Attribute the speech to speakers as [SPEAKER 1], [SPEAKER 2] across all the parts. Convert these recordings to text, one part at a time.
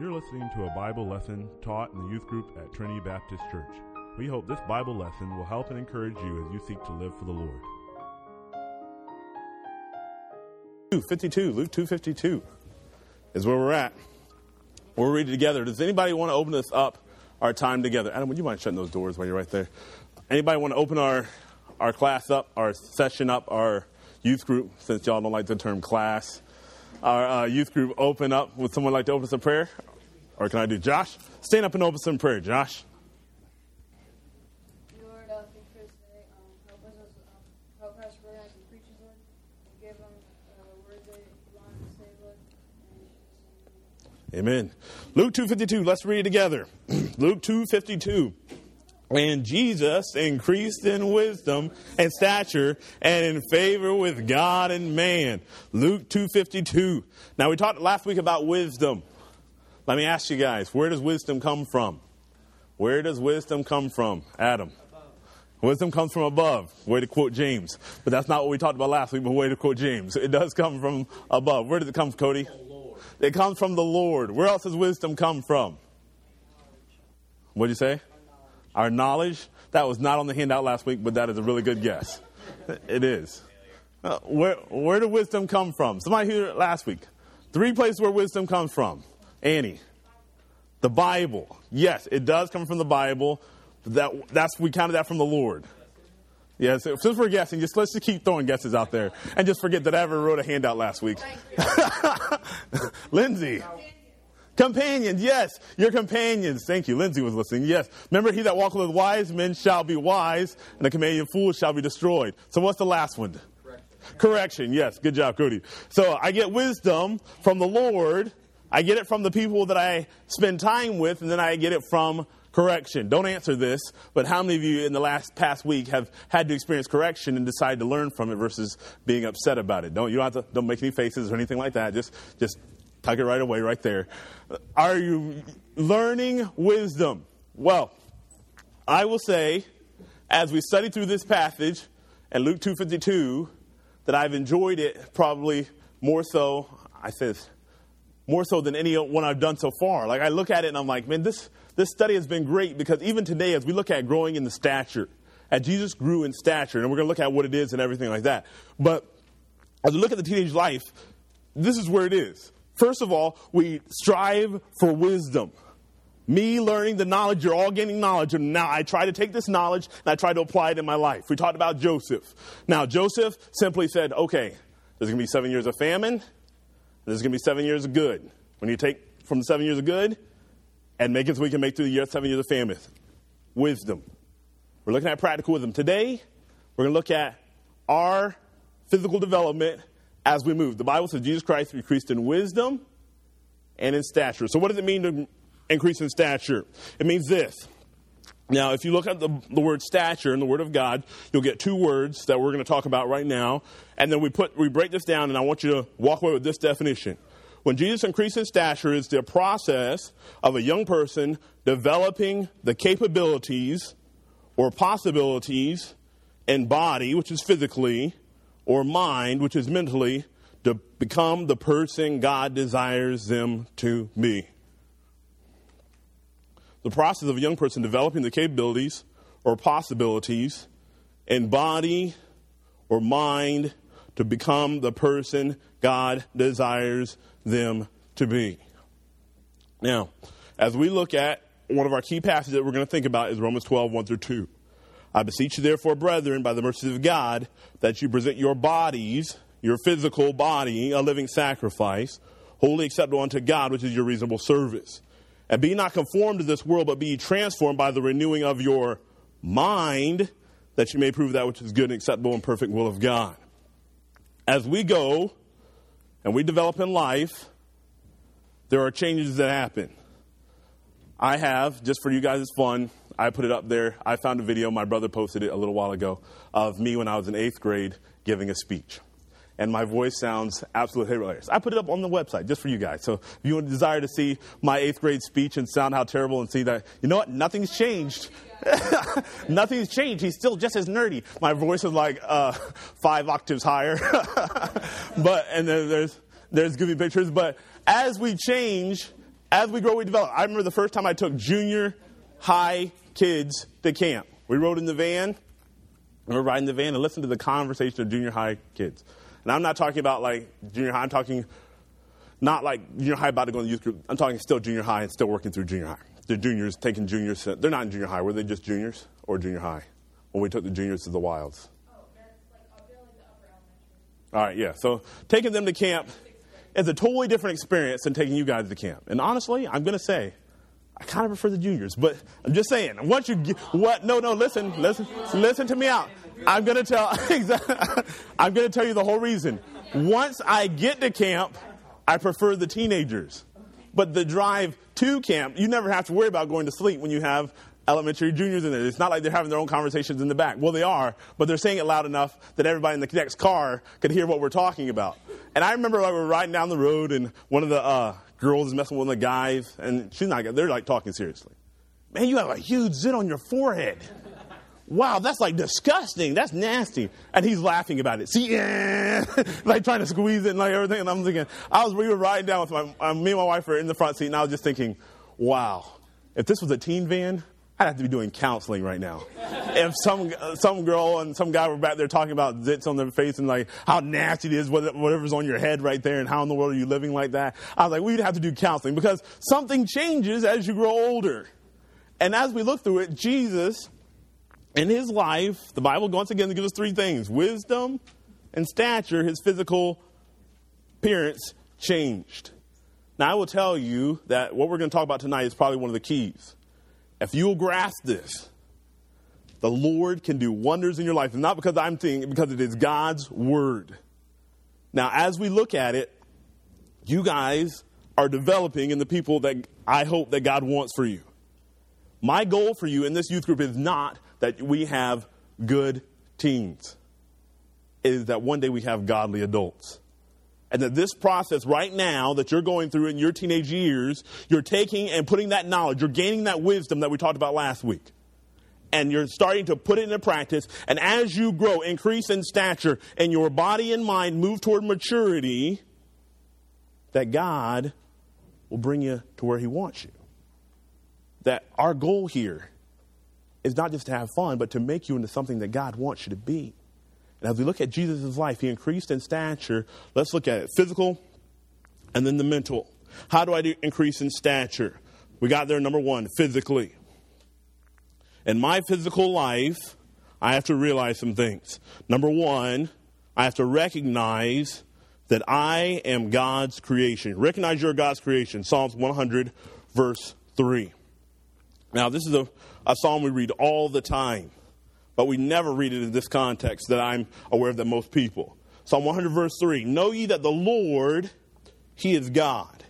[SPEAKER 1] You're listening to a Bible lesson taught in the youth group at Trinity Baptist Church. We hope this Bible lesson will help and encourage you as you seek to live for the Lord.
[SPEAKER 2] 52, Luke 252 is where we're at. We're reading together. Does anybody want to open this up, our time together? Adam, would you mind shutting those doors while you're right there? Anybody want to open our, our class up, our session up, our youth group, since y'all don't like the term class? Our uh, youth group open up. Would someone like to open some prayer? Or can I do Josh? Stand up and open some prayer, Josh.
[SPEAKER 3] Lord, thank you for this day. Um, um, help us Brian as he preaches, Lord. And give them uh, words that you want him to say, Lord. And
[SPEAKER 2] Amen. Luke 252, let's read it together. Luke 252. And Jesus increased in wisdom and stature and in favor with God and man. Luke 252. Now we talked last week about wisdom. Let me ask you guys, where does wisdom come from? Where does wisdom come from? Adam. Wisdom comes from above. Way to quote James. But that's not what we talked about last week, but way to quote James. It does come from above. Where does it come, from, Cody? It comes from the Lord. Where else does wisdom come from? What did you say? Our knowledge. That was not on the handout last week, but that is a really good guess. It is. Uh, where, where did wisdom come from? Somebody here last week. Three places where wisdom comes from. Annie. The Bible. Yes, it does come from the Bible. That, that's, we counted that from the Lord. Yes, since we're guessing, just let's just keep throwing guesses out there and just forget that I ever wrote a handout last week. Lindsay. Companions, yes, your companions. Thank you. Lindsay was listening. Yes. Remember, he that walketh with wise men shall be wise, and the companion fool shall be destroyed. So, what's the last one? Correction. Correction. Yes. Good job, Cody. So, I get wisdom from the Lord. I get it from the people that I spend time with, and then I get it from correction. Don't answer this, but how many of you in the last past week have had to experience correction and decide to learn from it versus being upset about it? Don't you don't have to don't make any faces or anything like that. Just just tuck it right away, right there. Are you learning wisdom? Well, I will say, as we study through this passage and Luke two fifty two, that I've enjoyed it probably more so. I said more so than any one I've done so far. Like I look at it and I'm like, man, this this study has been great because even today, as we look at growing in the stature, as Jesus grew in stature, and we're going to look at what it is and everything like that. But as we look at the teenage life, this is where it is. First of all, we strive for wisdom. Me learning the knowledge, you're all gaining knowledge, and now I try to take this knowledge and I try to apply it in my life. We talked about Joseph. Now, Joseph simply said, okay, there's going to be seven years of famine, there's going to be seven years of good. When you take from the seven years of good and make it so we can make through the year, seven years of famine, wisdom. We're looking at practical wisdom. Today, we're going to look at our physical development as we move. The Bible says Jesus Christ increased in wisdom and in stature. So, what does it mean to increase in stature? It means this. Now, if you look at the, the word stature in the Word of God, you'll get two words that we're going to talk about right now. And then we put we break this down, and I want you to walk away with this definition. When Jesus increases stature is the process of a young person developing the capabilities or possibilities in body, which is physically, or mind, which is mentally, to become the person God desires them to be. The process of a young person developing the capabilities or possibilities in body or mind to become the person God desires them to be. Now, as we look at one of our key passages that we're going to think about is Romans 12, 1 through 2. I beseech you, therefore, brethren, by the mercies of God, that you present your bodies, your physical body, a living sacrifice, wholly acceptable unto God, which is your reasonable service. And be not conformed to this world, but be transformed by the renewing of your mind, that you may prove that which is good and acceptable and perfect will of God. As we go and we develop in life, there are changes that happen. I have, just for you guys' it's fun, I put it up there. I found a video, my brother posted it a little while ago, of me when I was in eighth grade giving a speech. And my voice sounds absolutely hilarious. I put it up on the website just for you guys. So if you want to desire to see my eighth grade speech and sound how terrible and see that, you know what? Nothing's changed. Nothing's changed. He's still just as nerdy. My voice is like uh, five octaves higher. but, and then there's, there's goofy pictures. But as we change, as we grow, we develop. I remember the first time I took junior high kids to camp. We rode in the van. We were riding the van and listened to the conversation of junior high kids. And I'm not talking about like junior high. I'm talking not like junior high about to go in the youth group. I'm talking still junior high and still working through junior high. They're juniors taking juniors. They're not in junior high. Were they just juniors or junior high when we took the juniors to the wilds?
[SPEAKER 3] Oh, that's like I'll like the upper.
[SPEAKER 2] All right, yeah. So taking them to camp is a totally different experience than taking you guys to camp. And honestly, I'm going to say, I kind of prefer the juniors, but I'm just saying. Once you get, what? No, no. Listen, listen, listen to me out. I'm to tell. I'm to tell you the whole reason. Once I get to camp, I prefer the teenagers. But the drive to camp, you never have to worry about going to sleep when you have elementary juniors in there. It's not like they're having their own conversations in the back. Well, they are, but they're saying it loud enough that everybody in the next car could hear what we're talking about. And I remember like we were riding down the road, and one of the uh, girls is messing with one of the guys, and she's not. They're like talking seriously. Man, you have a huge zit on your forehead. Wow, that's like disgusting. That's nasty. And he's laughing about it. See, yeah, like trying to squeeze it and like everything. And I'm thinking, I was, we were riding down with my, uh, me and my wife were in the front seat, and I was just thinking, wow, if this was a teen van, I'd have to be doing counseling right now. if some some girl and some guy were back there talking about zits on their face and like how nasty it is, whatever's on your head right there, and how in the world are you living like that, I was like, we'd have to do counseling because something changes as you grow older. And as we look through it, Jesus, in his life, the Bible once again gives us three things: wisdom and stature. His physical appearance changed. Now, I will tell you that what we're going to talk about tonight is probably one of the keys. If you'll grasp this, the Lord can do wonders in your life. And not because I'm thinking, because it is God's word. Now, as we look at it, you guys are developing in the people that I hope that God wants for you. My goal for you in this youth group is not that we have good teens. is that one day we have godly adults. And that this process right now that you're going through in your teenage years, you're taking and putting that knowledge, you're gaining that wisdom that we talked about last week. And you're starting to put it into practice. And as you grow, increase in stature, and your body and mind move toward maturity, that God will bring you to where He wants you. That our goal here is not just to have fun, but to make you into something that God wants you to be. And as we look at Jesus' life, he increased in stature. Let's look at it physical and then the mental. How do I do increase in stature? We got there, number one, physically. In my physical life, I have to realize some things. Number one, I have to recognize that I am God's creation. Recognize you're God's creation. Psalms 100, verse 3. Now, this is a, a psalm we read all the time but we never read it in this context that I'm aware of that most people. Psalm 100, verse 3 Know ye that the Lord, He is God.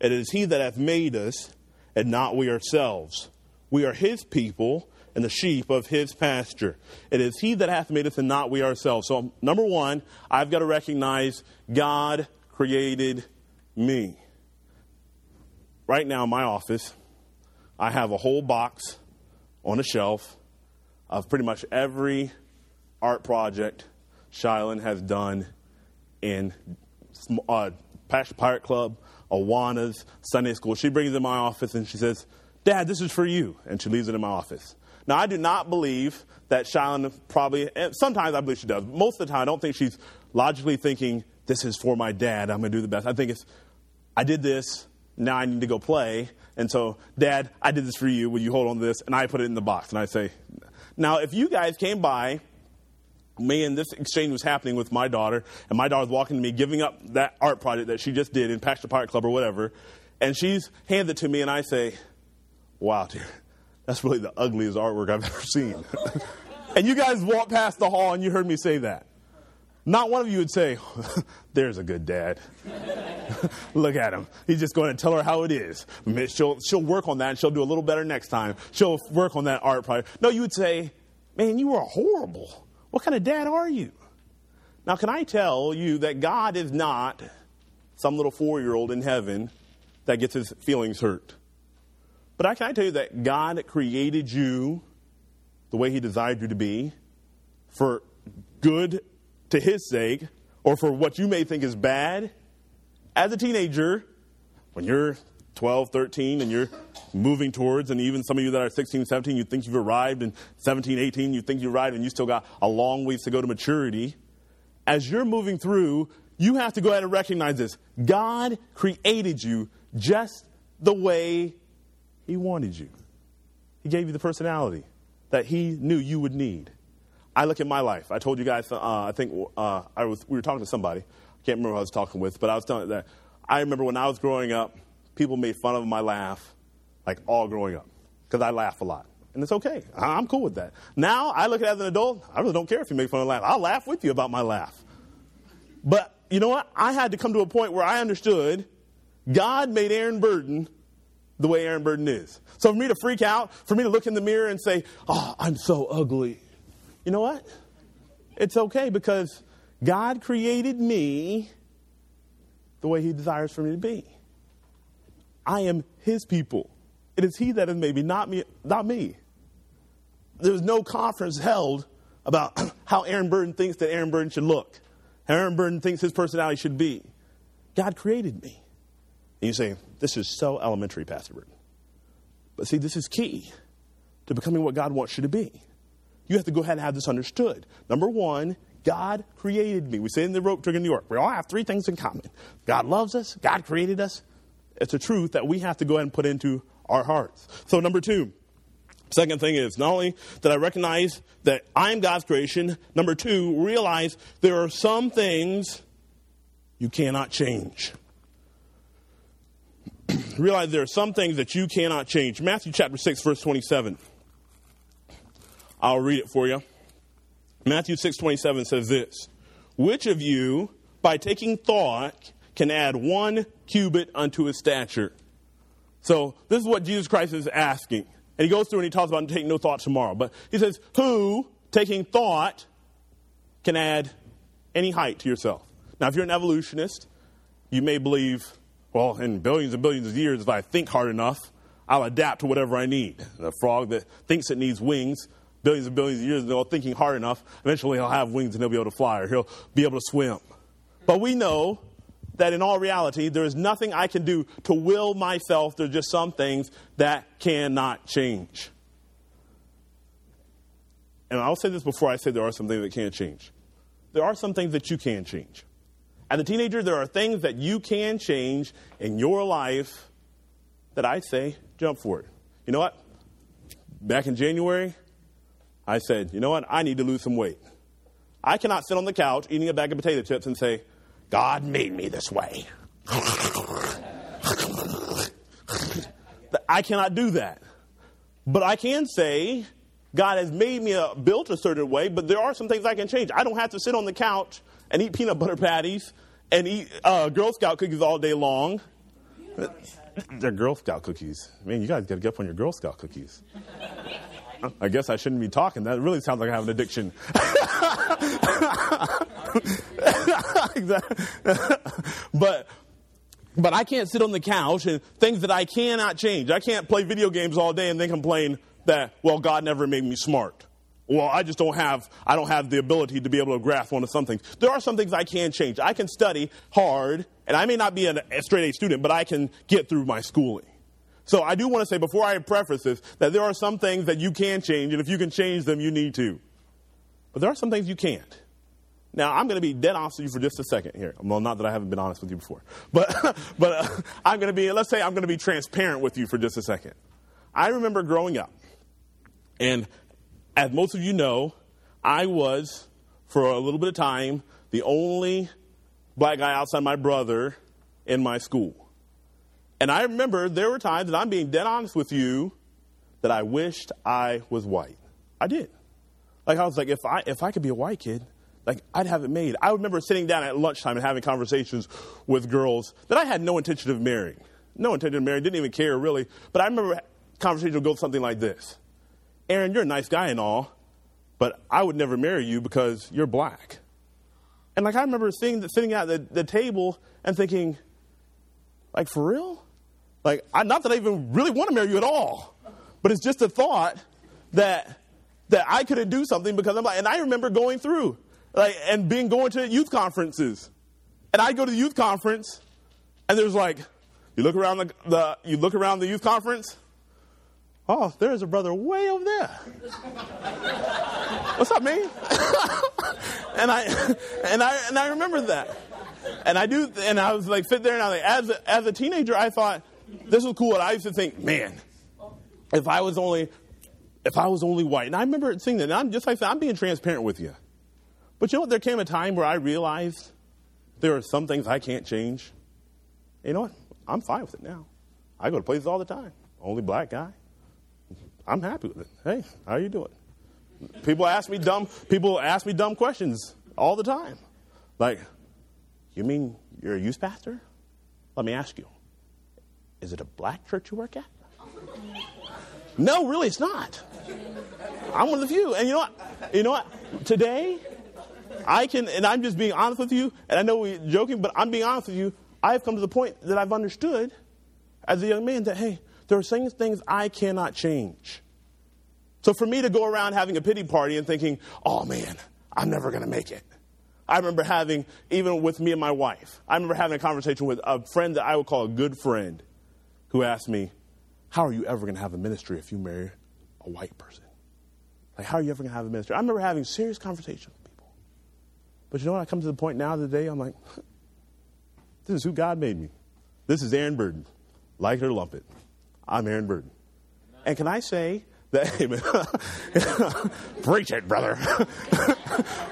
[SPEAKER 2] It is He that hath made us, and not we ourselves. We are His people and the sheep of His pasture. It is He that hath made us, and not we ourselves. So, number one, I've got to recognize God created me. Right now, in my office, I have a whole box on a shelf of pretty much every art project Shylin has done in uh, Pirate Club, Awana's, Sunday school. She brings it in my office and she says, Dad, this is for you. And she leaves it in my office. Now, I do not believe that Shylin probably, sometimes I believe she does. Most of the time, I don't think she's logically thinking, this is for my dad. I'm going to do the best. I think it's, I did this. Now I need to go play. And so, Dad, I did this for you. Will you hold on to this? And I put it in the box. And I say, now, if you guys came by, me and this exchange was happening with my daughter, and my daughter's walking to me, giving up that art project that she just did in Pastor Pirate Club or whatever, and she's handed it to me, and I say, Wow, dear, that's really the ugliest artwork I've ever seen. and you guys walked past the hall and you heard me say that. Not one of you would say, There's a good dad. Look at him. He's just going to tell her how it is. She'll, she'll work on that and she'll do a little better next time. She'll work on that art project. No, you would say, Man, you are horrible. What kind of dad are you? Now, can I tell you that God is not some little four year old in heaven that gets his feelings hurt? But I can I tell you that God created you the way he desired you to be for good to his sake or for what you may think is bad as a teenager, when you're 12, 13, and you're moving towards, and even some of you that are 16, 17, you think you've arrived, and 17, 18, you think you arrived, and you still got a long ways to go to maturity. As you're moving through, you have to go ahead and recognize this. God created you just the way He wanted you. He gave you the personality that He knew you would need. I look at my life. I told you guys, uh, I think uh, I was, we were talking to somebody. I can't remember who I was talking with, but I was telling that I remember when I was growing up, people made fun of my laugh, like all growing up, because I laugh a lot. And it's okay. I'm cool with that. Now I look at it as an adult, I really don't care if you make fun of my laugh. I'll laugh with you about my laugh. But you know what? I had to come to a point where I understood God made Aaron Burden the way Aaron Burden is. So for me to freak out, for me to look in the mirror and say, oh, I'm so ugly. You know what? It's okay because God created me the way He desires for me to be. I am His people. It is He that has made me, not me. Not me. There was no conference held about how Aaron Burden thinks that Aaron Burden should look. how Aaron Burden thinks his personality should be. God created me. And you say, This is so elementary, Pastor Burden. But see, this is key to becoming what God wants you to be. You have to go ahead and have this understood. Number one, God created me. We say in the rope trick in New York, we all have three things in common God loves us, God created us. It's a truth that we have to go ahead and put into our hearts. So, number two, Second thing is not only that I recognize that I'm God's creation, number two, realize there are some things you cannot change. realize there are some things that you cannot change. Matthew chapter 6, verse 27. I'll read it for you. Matthew 6:27 says this, "Which of you by taking thought can add 1 cubit unto his stature?" So, this is what Jesus Christ is asking. And he goes through and he talks about taking no thought tomorrow. But he says, Who, taking thought, can add any height to yourself? Now, if you're an evolutionist, you may believe, well, in billions and billions of years, if I think hard enough, I'll adapt to whatever I need. The frog that thinks it needs wings, billions and billions of years ago, thinking hard enough, eventually he'll have wings and he'll be able to fly or he'll be able to swim. But we know that in all reality, there is nothing I can do to will myself. There's just some things that cannot change. And I'll say this before I say there are some things that can't change. There are some things that you can change. As a teenager, there are things that you can change in your life that I say jump for it. You know what? Back in January, I said, you know what? I need to lose some weight. I cannot sit on the couch eating a bag of potato chips and say, God made me this way. I cannot do that. But I can say, God has made me a, built a certain way, but there are some things I can change. I don't have to sit on the couch and eat peanut butter patties and eat uh, Girl Scout cookies all day long. They're Girl Scout cookies. Man, you guys got to get up on your Girl Scout cookies. I guess I shouldn't be talking. That really sounds like I have an addiction. but but I can't sit on the couch and things that I cannot change. I can't play video games all day and then complain that well God never made me smart. Well, I just don't have I don't have the ability to be able to grasp onto some things. There are some things I can change. I can study hard, and I may not be a straight A student, but I can get through my schooling. So I do want to say before I preface this that there are some things that you can change, and if you can change them, you need to. But there are some things you can't. Now, I'm going to be dead honest with you for just a second here. Well, not that I haven't been honest with you before, but, but uh, I'm going to be, let's say I'm going to be transparent with you for just a second. I remember growing up, and as most of you know, I was, for a little bit of time, the only black guy outside my brother in my school. And I remember there were times, and I'm being dead honest with you, that I wished I was white. I did. Like I was like, if I if I could be a white kid, like I'd have it made. I remember sitting down at lunchtime and having conversations with girls that I had no intention of marrying. No intention of marrying, didn't even care really. But I remember conversations would go something like this. Aaron, you're a nice guy and all, but I would never marry you because you're black. And like I remember sitting, sitting at the, the table and thinking, like for real? Like I, not that I even really want to marry you at all, but it's just a thought that that I couldn't do something because I'm like, and I remember going through like, and being going to youth conferences. And I'd go to the youth conference, and there's like You look around the, the you look around the youth conference. Oh, there's a brother way over there. What's up, man? and I and I and I remember that. And I do and I was like sit there and I was like as a, as a teenager I thought this was cool and I used to think, man, if I was only if I was only white. And I remember seeing that. And I'm just like I'm being transparent with you. But you know what? There came a time where I realized there are some things I can't change. You know what? I'm fine with it now. I go to places all the time. Only black guy. I'm happy with it. Hey, how you doing? People ask me dumb people ask me dumb questions all the time. Like, you mean you're a youth pastor? Let me ask you. Is it a black church you work at? No, really it's not. I'm one of the few. And you know what? You know what? Today, I can, and I'm just being honest with you, and I know we're joking, but I'm being honest with you. I've come to the point that I've understood as a young man that, hey, there are things, things I cannot change. So for me to go around having a pity party and thinking, oh man, I'm never going to make it. I remember having, even with me and my wife, I remember having a conversation with a friend that I would call a good friend who asked me, how are you ever going to have a ministry if you marry a white person? Like, how are you ever going to have a ministry? I remember having serious conversations with people. But you know what? I come to the point now today, I'm like, this is who God made me. This is Aaron Burden. Like it or lump it. I'm Aaron Burden. And can I say that, amen. Preach it, brother.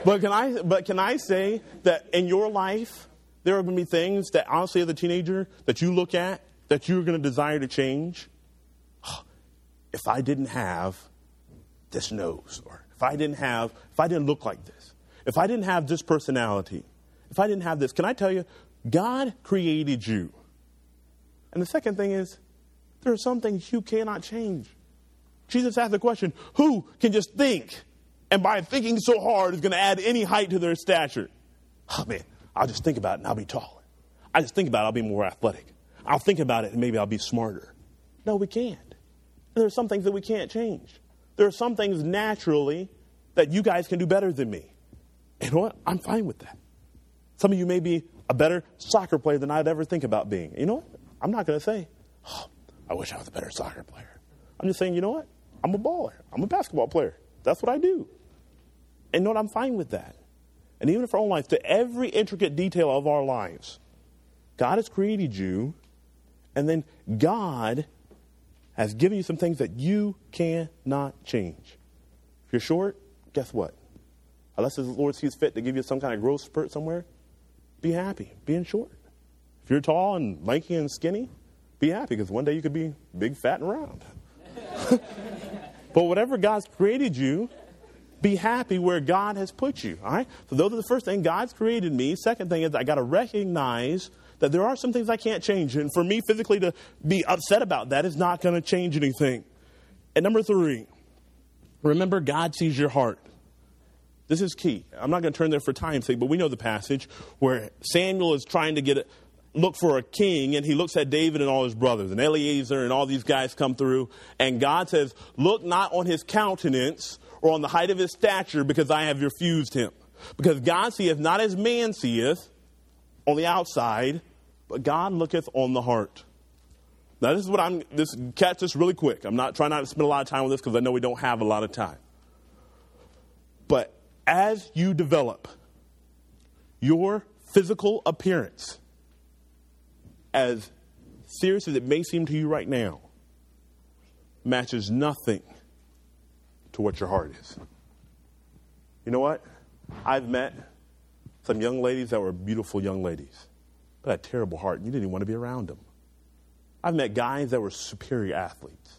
[SPEAKER 2] but can I, but can I say that in your life, there are going to be things that honestly as a teenager that you look at that you're going to desire to change? If I didn't have this nose, or if I didn't have, if I didn't look like this, if I didn't have this personality, if I didn't have this, can I tell you, God created you. And the second thing is, there are some things you cannot change. Jesus asked the question, who can just think and by thinking so hard is going to add any height to their stature? Oh man, I'll just think about it and I'll be taller. I just think about it, I'll be more athletic. I'll think about it and maybe I'll be smarter. No, we can't. And there are some things that we can't change. There are some things naturally that you guys can do better than me. And you know what? I'm fine with that. Some of you may be a better soccer player than I'd ever think about being. You know what? I'm not going to say, oh, I wish I was a better soccer player. I'm just saying, you know what? I'm a baller. I'm a basketball player. That's what I do. And you know what? I'm fine with that. And even if our own life, to every intricate detail of our lives, God has created you, and then God has given you some things that you cannot change. If you're short, guess what? Unless the Lord sees fit to give you some kind of growth spurt somewhere, be happy being short. If you're tall and lanky and skinny, be happy because one day you could be big, fat, and round. but whatever God's created you, be happy where God has put you. All right? So those are the first thing. God's created me. Second thing is I got to recognize that there are some things I can't change. And for me physically to be upset about that is not going to change anything. And number three, remember God sees your heart. This is key. I'm not going to turn there for time's sake, but we know the passage where Samuel is trying to get a, look for a king, and he looks at David and all his brothers, and Eleazar and all these guys come through, and God says, "Look not on his countenance or on the height of his stature, because I have refused him." Because God seeth not as man seeth on the outside, but God looketh on the heart. Now, this is what I'm. This catch this really quick. I'm not trying not to spend a lot of time on this because I know we don't have a lot of time. But as you develop your physical appearance, as serious as it may seem to you right now, matches nothing to what your heart is. You know what? I've met some young ladies that were beautiful young ladies, but had a terrible heart, and you didn't even want to be around them. I've met guys that were superior athletes.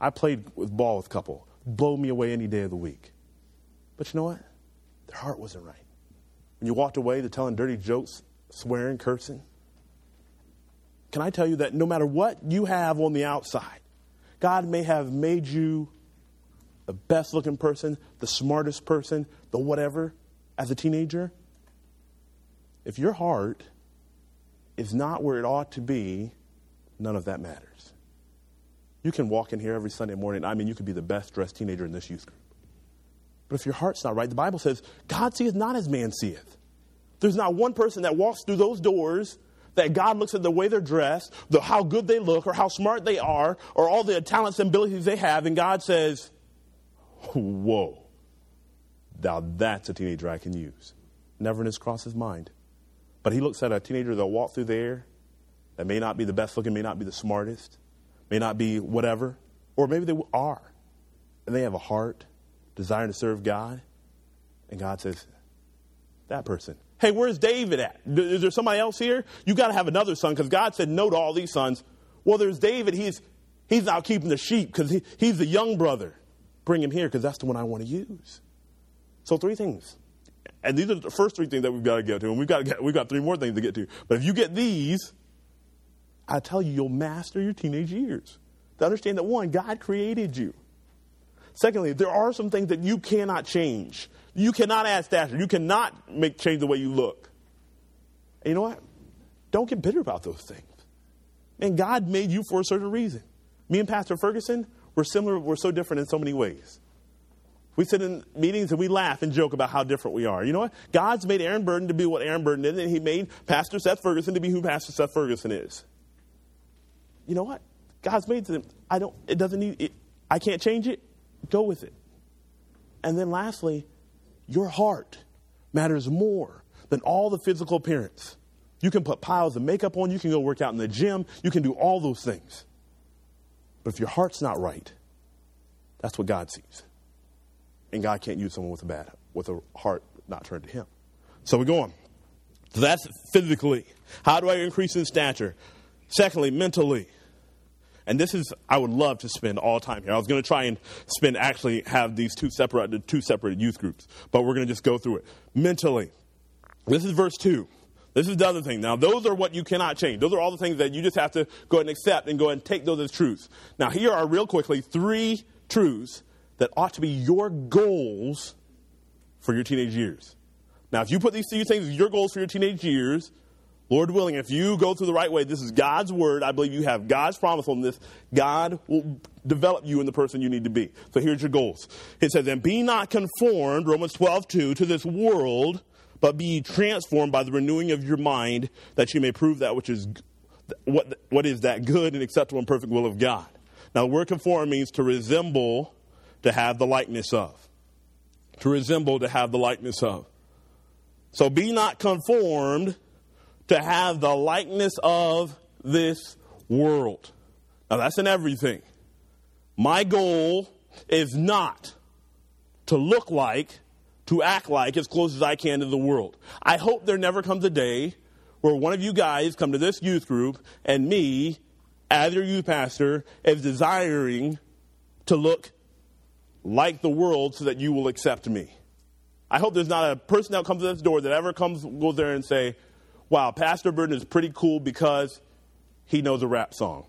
[SPEAKER 2] I played with ball with a couple, blow me away any day of the week. But you know what? Their heart wasn't right. When you walked away, they're telling dirty jokes, swearing, cursing. Can I tell you that no matter what you have on the outside, God may have made you the best looking person, the smartest person, the whatever as a teenager. If your heart is not where it ought to be, none of that matters. You can walk in here every Sunday morning. I mean, you could be the best dressed teenager in this youth group. But if your heart's not right, the Bible says, God seeth not as man seeth. There's not one person that walks through those doors that God looks at the way they're dressed, the, how good they look, or how smart they are, or all the talents and abilities they have, and God says, Whoa, now that's a teenager I can use. Never in his cross his mind. But he looks at a teenager that'll walk through there that may not be the best looking, may not be the smartest, may not be whatever, or maybe they are. And they have a heart, desiring to serve God. And God says, That person. Hey, where's David at? Is there somebody else here? You got to have another son because God said no to all these sons. Well, there's David. He's, he's out keeping the sheep because he, he's the young brother. Bring him here because that's the one I want to use. So, three things. And these are the first three things that we've got to get to. And we've got, to get, we've got three more things to get to. But if you get these, I tell you, you'll master your teenage years. To understand that, one, God created you. Secondly, there are some things that you cannot change. You cannot add stature. You cannot make change the way you look. And you know what? Don't get bitter about those things. And God made you for a certain reason. Me and Pastor Ferguson, we're similar, we're so different in so many ways. We sit in meetings and we laugh and joke about how different we are. You know what? God's made Aaron Burden to be what Aaron Burden is, and He made Pastor Seth Ferguson to be who Pastor Seth Ferguson is. You know what? God's made them. I don't. It doesn't need. It, I can't change it. Go with it. And then lastly, your heart matters more than all the physical appearance. You can put piles of makeup on, you can go work out in the gym, you can do all those things. But if your heart's not right, that's what God sees. And God can't use someone with a bad with a heart not turned to him. So we go on. So that's physically. How do I increase in stature? Secondly, mentally. And this is, I would love to spend all time here. I was going to try and spend, actually have these two separate, two separate youth groups, but we're going to just go through it. Mentally. This is verse 2. This is the other thing. Now, those are what you cannot change. Those are all the things that you just have to go ahead and accept and go and take those as truths. Now, here are real quickly three truths that ought to be your goals for your teenage years. Now, if you put these things as your goals for your teenage years, Lord willing, if you go through the right way, this is God's word. I believe you have God's promise on this. God will develop you in the person you need to be. So here's your goals. It says, and be not conformed, Romans 12, 2, to this world, but be transformed by the renewing of your mind, that you may prove that which is what, what is that good and acceptable and perfect will of God. Now, the word conform means to resemble, to have the likeness of. To resemble, to have the likeness of. So be not conformed to have the likeness of this world. Now, that's in everything. My goal is not to look like, to act like as close as I can to the world. I hope there never comes a day where one of you guys come to this youth group and me, as your youth pastor, is desiring to look like the world so that you will accept me. I hope there's not a person that comes to this door that ever comes goes there and say, wow, Pastor Burden is pretty cool because he knows a rap song.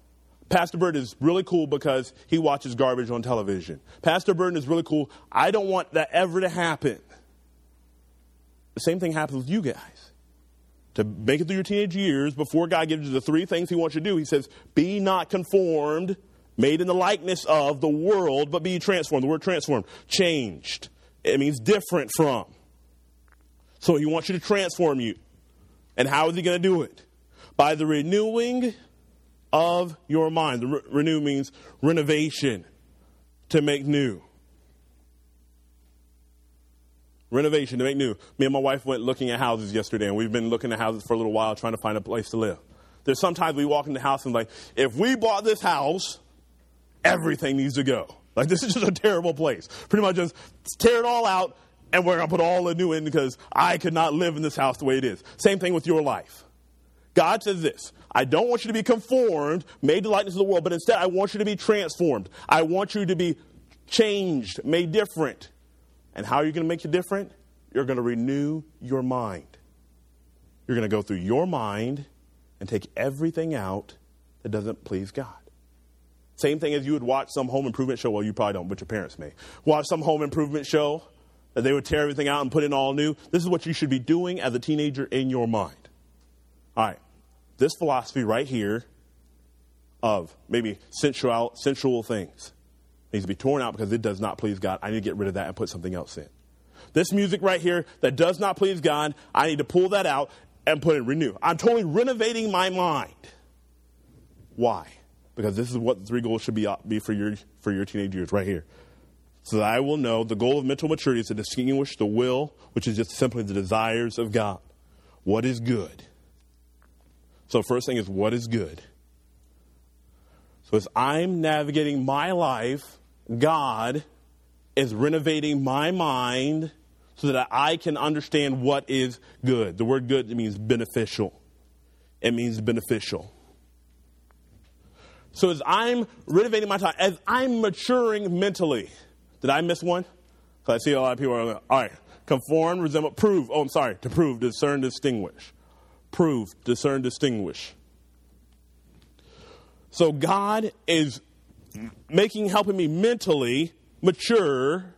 [SPEAKER 2] Pastor Burden is really cool because he watches garbage on television. Pastor Burden is really cool. I don't want that ever to happen. The same thing happens with you guys. To make it through your teenage years, before God gives you the three things He wants you to do, He says, Be not conformed, made in the likeness of the world, but be transformed. The word transformed, changed. It means different from. So He wants you to transform you. And how is he going to do it? By the renewing of your mind. The re- renew means renovation, to make new. Renovation, to make new. Me and my wife went looking at houses yesterday, and we've been looking at houses for a little while trying to find a place to live. There's sometimes we walk in the house and like, if we bought this house, everything needs to go. Like this is just a terrible place. Pretty much just tear it all out, and we're going to put all the new in because I could not live in this house the way it is. Same thing with your life. God says this I don't want you to be conformed, made to the likeness of the world, but instead I want you to be transformed. I want you to be changed, made different. And how are you going to make you different? You're going to renew your mind. You're going to go through your mind and take everything out that doesn't please God. Same thing as you would watch some home improvement show. Well, you probably don't, but your parents may. Watch some home improvement show that they would tear everything out and put in all new. This is what you should be doing as a teenager in your mind. All right, this philosophy right here of maybe sensual, sensual things needs to be torn out because it does not please God. I need to get rid of that and put something else in. This music right here that does not please God, I need to pull that out. and put in renew. I'm totally renovating my mind. Why? Because this is what the three goals should be, uh, be for, your, for your teenage years, right here. So that I will know the goal of mental maturity is to distinguish the will, which is just simply the desires of God. What is good? So, first thing is, what is good? So, as I'm navigating my life, God is renovating my mind so that I can understand what is good. The word good means beneficial. It means beneficial. So as I'm renovating my time, as I'm maturing mentally, did I miss one? Because I see a lot of people are like, all right, conform, resemble, prove. Oh, I'm sorry, to prove, discern, distinguish. Prove, discern, distinguish. So God is making, helping me mentally mature.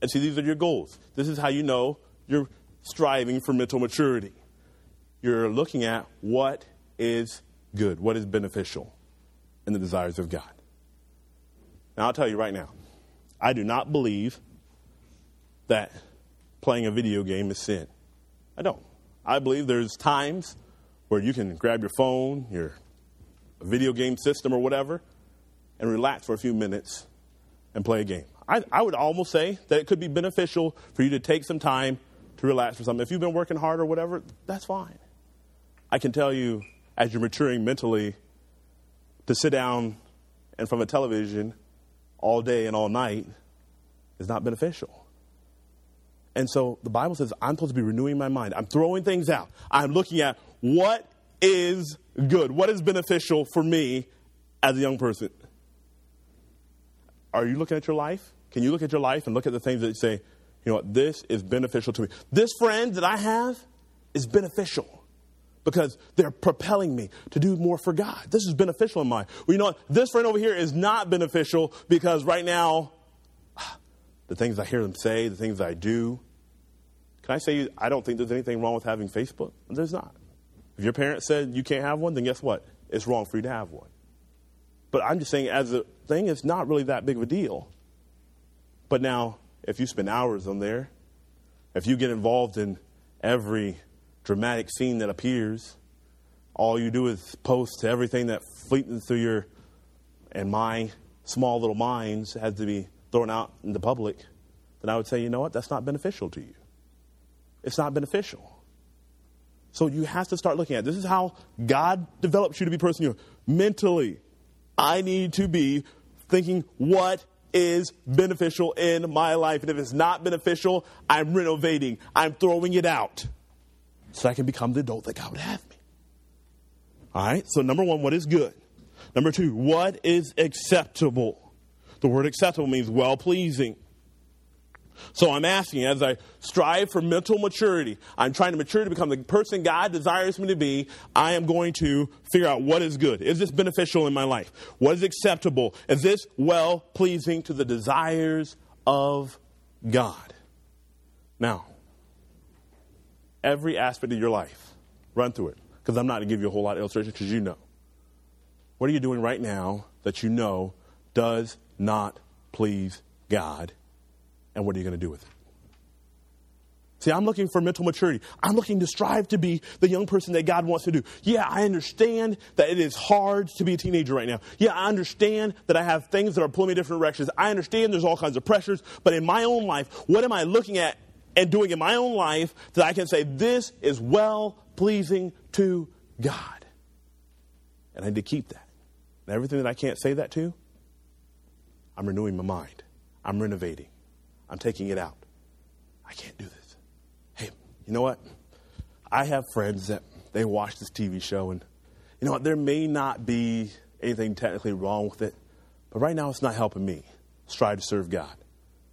[SPEAKER 2] And see, these are your goals. This is how you know you're striving for mental maturity. You're looking at what is good, what is beneficial in the desires of God. Now, I'll tell you right now, I do not believe that playing a video game is sin. I don't. I believe there's times where you can grab your phone, your video game system, or whatever, and relax for a few minutes and play a game. I, I would almost say that it could be beneficial for you to take some time to relax for something. If you've been working hard or whatever, that's fine. I can tell you, as you're maturing mentally, to sit down in front of a television all day and all night is not beneficial. And so the Bible says I'm supposed to be renewing my mind. I'm throwing things out. I'm looking at what is good, what is beneficial for me as a young person. Are you looking at your life? Can you look at your life and look at the things that say, you know what, this is beneficial to me? This friend that I have is beneficial because they're propelling me to do more for God. This is beneficial in my. Well, you know what? This friend over here is not beneficial because right now, the things I hear them say, the things I do. Can I say I don't think there's anything wrong with having Facebook? There's not. If your parents said you can't have one, then guess what? It's wrong for you to have one. But I'm just saying, as a thing, it's not really that big of a deal. But now, if you spend hours on there, if you get involved in every dramatic scene that appears, all you do is post everything that fleets through your and my small little minds has to be thrown out in the public, then I would say, you know what, that's not beneficial to you. It's not beneficial. So you have to start looking at it. this is how God develops you to be person you are mentally. I need to be thinking what is beneficial in my life. And if it's not beneficial, I'm renovating, I'm throwing it out so I can become the adult that God would have me. All right, so number one, what is good? Number two, what is acceptable? The word acceptable means well pleasing. So I'm asking, as I strive for mental maturity, I'm trying to mature to become the person God desires me to be. I am going to figure out what is good. Is this beneficial in my life? What is acceptable? Is this well pleasing to the desires of God? Now, every aspect of your life, run through it, because I'm not going to give you a whole lot of illustrations because you know. What are you doing right now that you know does not please God? and what are you going to do with it? See, I'm looking for mental maturity. I'm looking to strive to be the young person that God wants to do. Yeah, I understand that it is hard to be a teenager right now. Yeah, I understand that I have things that are pulling me different directions. I understand there's all kinds of pressures, but in my own life, what am I looking at and doing in my own life that I can say, this is well pleasing to God? And I need to keep that. And everything that I can't say that to, I'm renewing my mind, I'm renovating. I'm taking it out. I can't do this. Hey, you know what? I have friends that they watch this TV show, and you know what? There may not be anything technically wrong with it, but right now it's not helping me strive to serve God.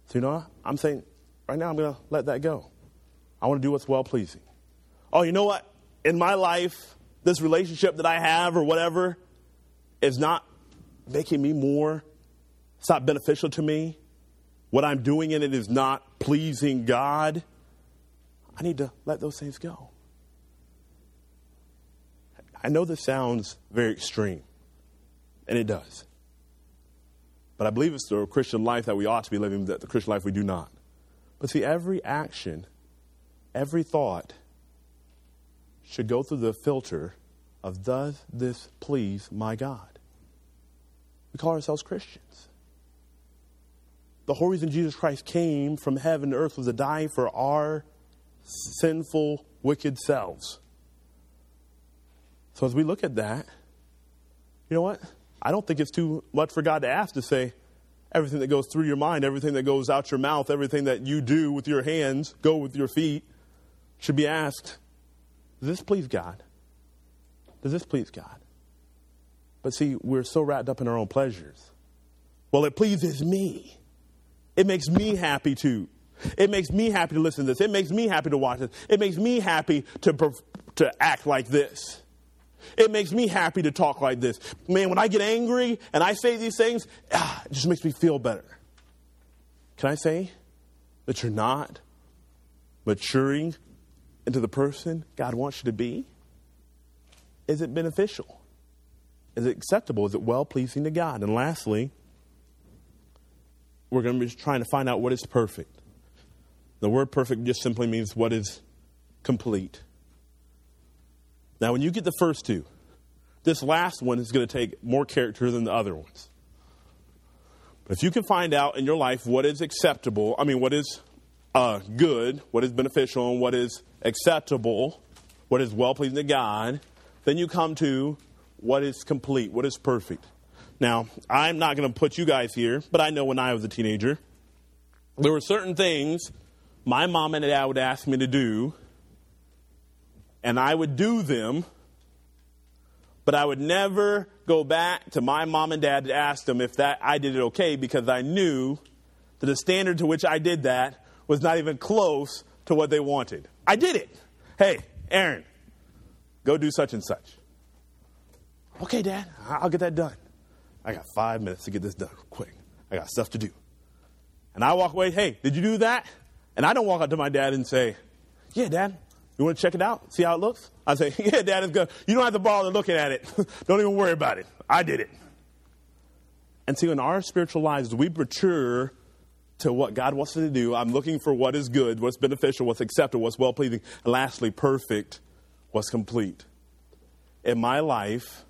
[SPEAKER 2] So, you know what? I'm saying right now I'm going to let that go. I want to do what's well pleasing. Oh, you know what? In my life, this relationship that I have or whatever is not making me more, it's not beneficial to me what I'm doing in it is not pleasing God, I need to let those things go. I know this sounds very extreme, and it does. But I believe it's the Christian life that we ought to be living, the Christian life we do not. But see, every action, every thought should go through the filter of does this please my God? We call ourselves Christians. The whole reason Jesus Christ came from heaven to earth was to die for our sinful, wicked selves. So as we look at that, you know what? I don't think it's too much for God to ask to say, everything that goes through your mind, everything that goes out your mouth, everything that you do with your hands, go with your feet, should be asked, does this please God? Does this please God? But see, we're so wrapped up in our own pleasures. Well, it pleases me. It makes me happy to. It makes me happy to listen to this. It makes me happy to watch this. It makes me happy to, to act like this. It makes me happy to talk like this. Man, when I get angry and I say these things, ah, it just makes me feel better. Can I say that you're not maturing into the person God wants you to be? Is it beneficial? Is it acceptable? Is it well pleasing to God? And lastly, we're going to be trying to find out what is perfect. The word perfect just simply means what is complete. Now, when you get the first two, this last one is going to take more character than the other ones. But if you can find out in your life what is acceptable, I mean, what is uh, good, what is beneficial, and what is acceptable, what is well pleasing to God, then you come to what is complete, what is perfect. Now, I'm not going to put you guys here, but I know when I was a teenager, there were certain things my mom and dad would ask me to do and I would do them, but I would never go back to my mom and dad to ask them if that I did it okay because I knew that the standard to which I did that was not even close to what they wanted. I did it. Hey, Aaron, go do such and such. Okay, Dad, I'll get that done. I got five minutes to get this done quick. I got stuff to do. And I walk away, hey, did you do that? And I don't walk up to my dad and say, yeah, Dad, you want to check it out? See how it looks? I say, yeah, Dad, it's good. You don't have to bother looking at it. don't even worry about it. I did it. And see, in our spiritual lives, we mature to what God wants us to do. I'm looking for what is good, what's beneficial, what's acceptable, what's well pleasing, and lastly, perfect, what's complete. In my life,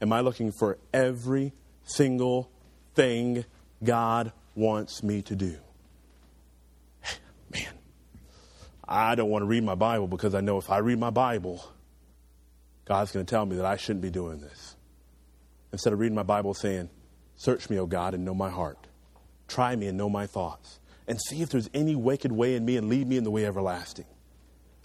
[SPEAKER 2] am I looking for every single thing God wants me to do? Man, I don't want to read my Bible because I know if I read my Bible, God's going to tell me that I shouldn't be doing this. Instead of reading my Bible saying, Search me, O God, and know my heart. Try me and know my thoughts. And see if there's any wicked way in me and lead me in the way everlasting.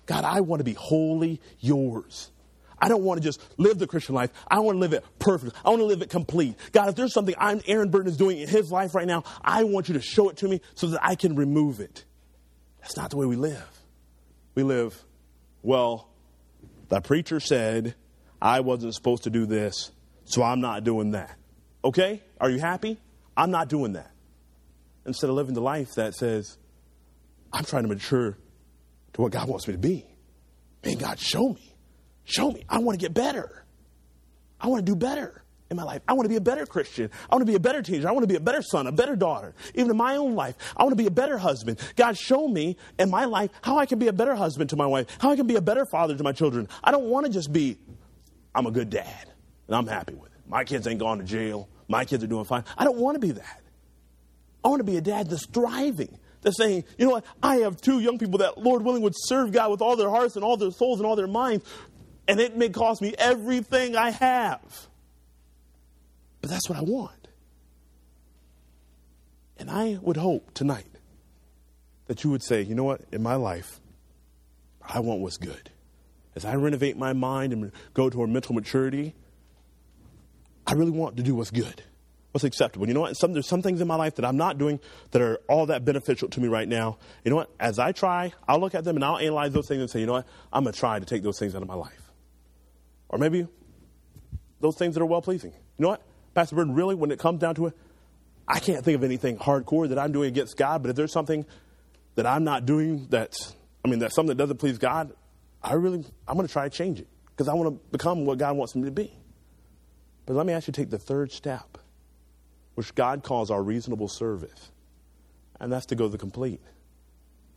[SPEAKER 2] God, I want to be wholly yours. I don't want to just live the Christian life. I want to live it perfect. I want to live it complete. God, if there's something I'm, Aaron Burton is doing in his life right now, I want you to show it to me so that I can remove it. That's not the way we live we live, well, the preacher said I wasn't supposed to do this, so I'm not doing that. Okay? Are you happy? I'm not doing that. Instead of living the life that says, I'm trying to mature to what God wants me to be. Man, God, show me. Show me. I want to get better. I want to do better in my life. I want to be a better Christian. I want to be a better teenager. I want to be a better son, a better daughter. Even in my own life, I want to be a better husband. God, show me in my life how I can be a better husband to my wife, how I can be a better father to my children. I don't want to just be, I'm a good dad and I'm happy with it. My kids ain't gone to jail. My kids are doing fine. I don't want to be that. I want to be a dad that's thriving. That's saying, you know what? I have two young people that, Lord willing, would serve God with all their hearts and all their souls and all their minds, and it may cost me everything I have. But that's what I want. And I would hope tonight that you would say, you know what, in my life, I want what's good. As I renovate my mind and go toward mental maturity, I really want to do what's good, what's acceptable. You know what? Some, there's some things in my life that I'm not doing that are all that beneficial to me right now. You know what? As I try, I'll look at them and I'll analyze those things and say, you know what? I'm going to try to take those things out of my life. Or maybe those things that are well pleasing. You know what? Pastor Burton, really, when it comes down to it, I can't think of anything hardcore that I'm doing against God, but if there's something that I'm not doing that's, I mean, that's something that doesn't please God, I really, I'm going to try to change it because I want to become what God wants me to be. But let me ask actually take the third step, which God calls our reasonable service, and that's to go to the complete.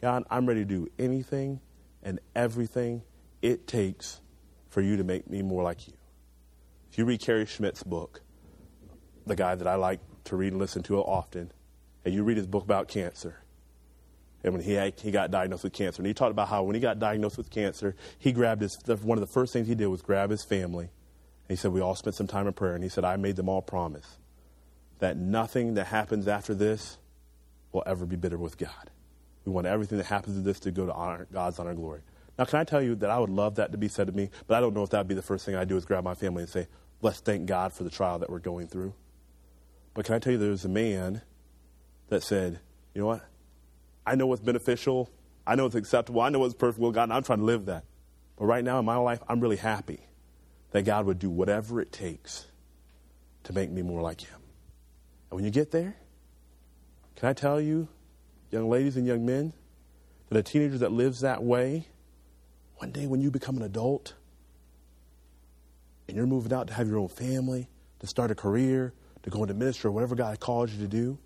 [SPEAKER 2] God, I'm ready to do anything and everything it takes for you to make me more like you. If you read Kerry Schmidt's book, the guy that I like to read and listen to often, and you read his book about cancer, and when he, had, he got diagnosed with cancer, and he talked about how when he got diagnosed with cancer, he grabbed his, one of the first things he did was grab his family. And he said, We all spent some time in prayer. And he said, I made them all promise that nothing that happens after this will ever be bitter with God. We want everything that happens to this to go to honor, God's honor and glory. Now, can I tell you that I would love that to be said to me, but I don't know if that would be the first thing I do is grab my family and say, let's thank God for the trial that we're going through. But can I tell you, there was a man that said, you know what? I know what's beneficial. I know what's acceptable. I know what's perfect will God, and I'm trying to live that. But right now in my life, I'm really happy that God would do whatever it takes to make me more like Him. And when you get there, can I tell you, young ladies and young men, that a teenager that lives that way, one day when you become an adult and you're moving out to have your own family, to start a career, to go into ministry, or whatever God calls you to do,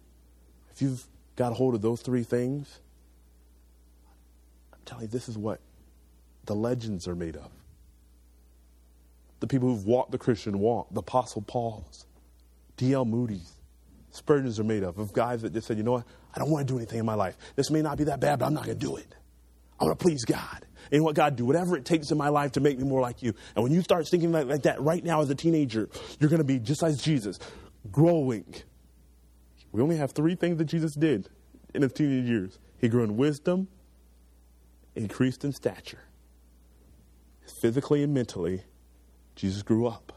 [SPEAKER 2] if you've got a hold of those three things, I'm telling you, this is what the legends are made of. The people who've walked the Christian walk, the Apostle Paul's, D.L. Moody's, Spurgeon's are made of, of guys that just said, you know what, I don't want to do anything in my life. This may not be that bad, but I'm not going to do it. I want to please God. And what God do whatever it takes in my life to make me more like you. And when you start thinking like, like that right now as a teenager, you're going to be just like Jesus, growing. We only have three things that Jesus did in his teenage years. He grew in wisdom, increased in stature. Physically and mentally, Jesus grew up.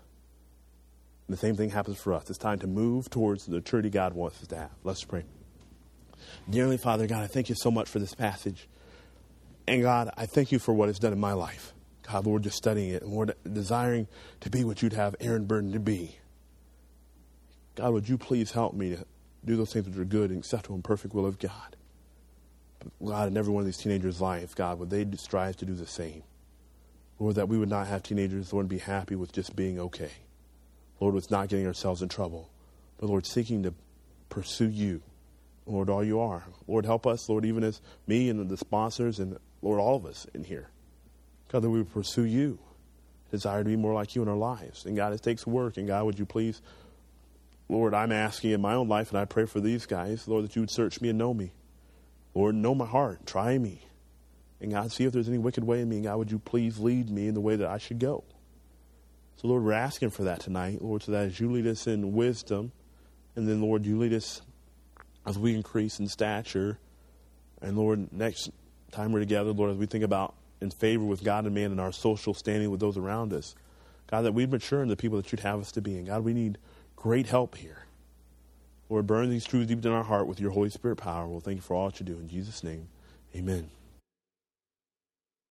[SPEAKER 2] And the same thing happens for us. It's time to move towards the maturity God wants us to have. Let's pray. Dearly Father God, I thank you so much for this passage. And God, I thank you for what it's done in my life. God, Lord, just studying it and Lord, desiring to be what you'd have Aaron Burton to be. God, would you please help me to do those things which are good and acceptable and perfect will of God? But God, in every one of these teenagers' life, God, would they strive to do the same? Lord, that we would not have teenagers, Lord, be happy with just being okay. Lord, with not getting ourselves in trouble. But Lord, seeking to pursue you. Lord, all you are. Lord, help us, Lord, even as me and the sponsors and Lord, all of us in here. God, that we would pursue you, desire to be more like you in our lives. And God, it takes work. And God, would you please, Lord, I'm asking in my own life, and I pray for these guys, Lord, that you would search me and know me. Lord, know my heart. Try me. And God, see if there's any wicked way in me. And God, would you please lead me in the way that I should go? So, Lord, we're asking for that tonight, Lord, so that as you lead us in wisdom, and then, Lord, you lead us as we increase in stature. And, Lord, next time we're together, Lord, as we think about in favor with God and man and our social standing with those around us. God, that we mature in the people that you'd have us to be. And God, we need great help here. Lord, burn these truths deep in our heart with your Holy Spirit power. We'll thank you for all that you do. In Jesus' name, amen.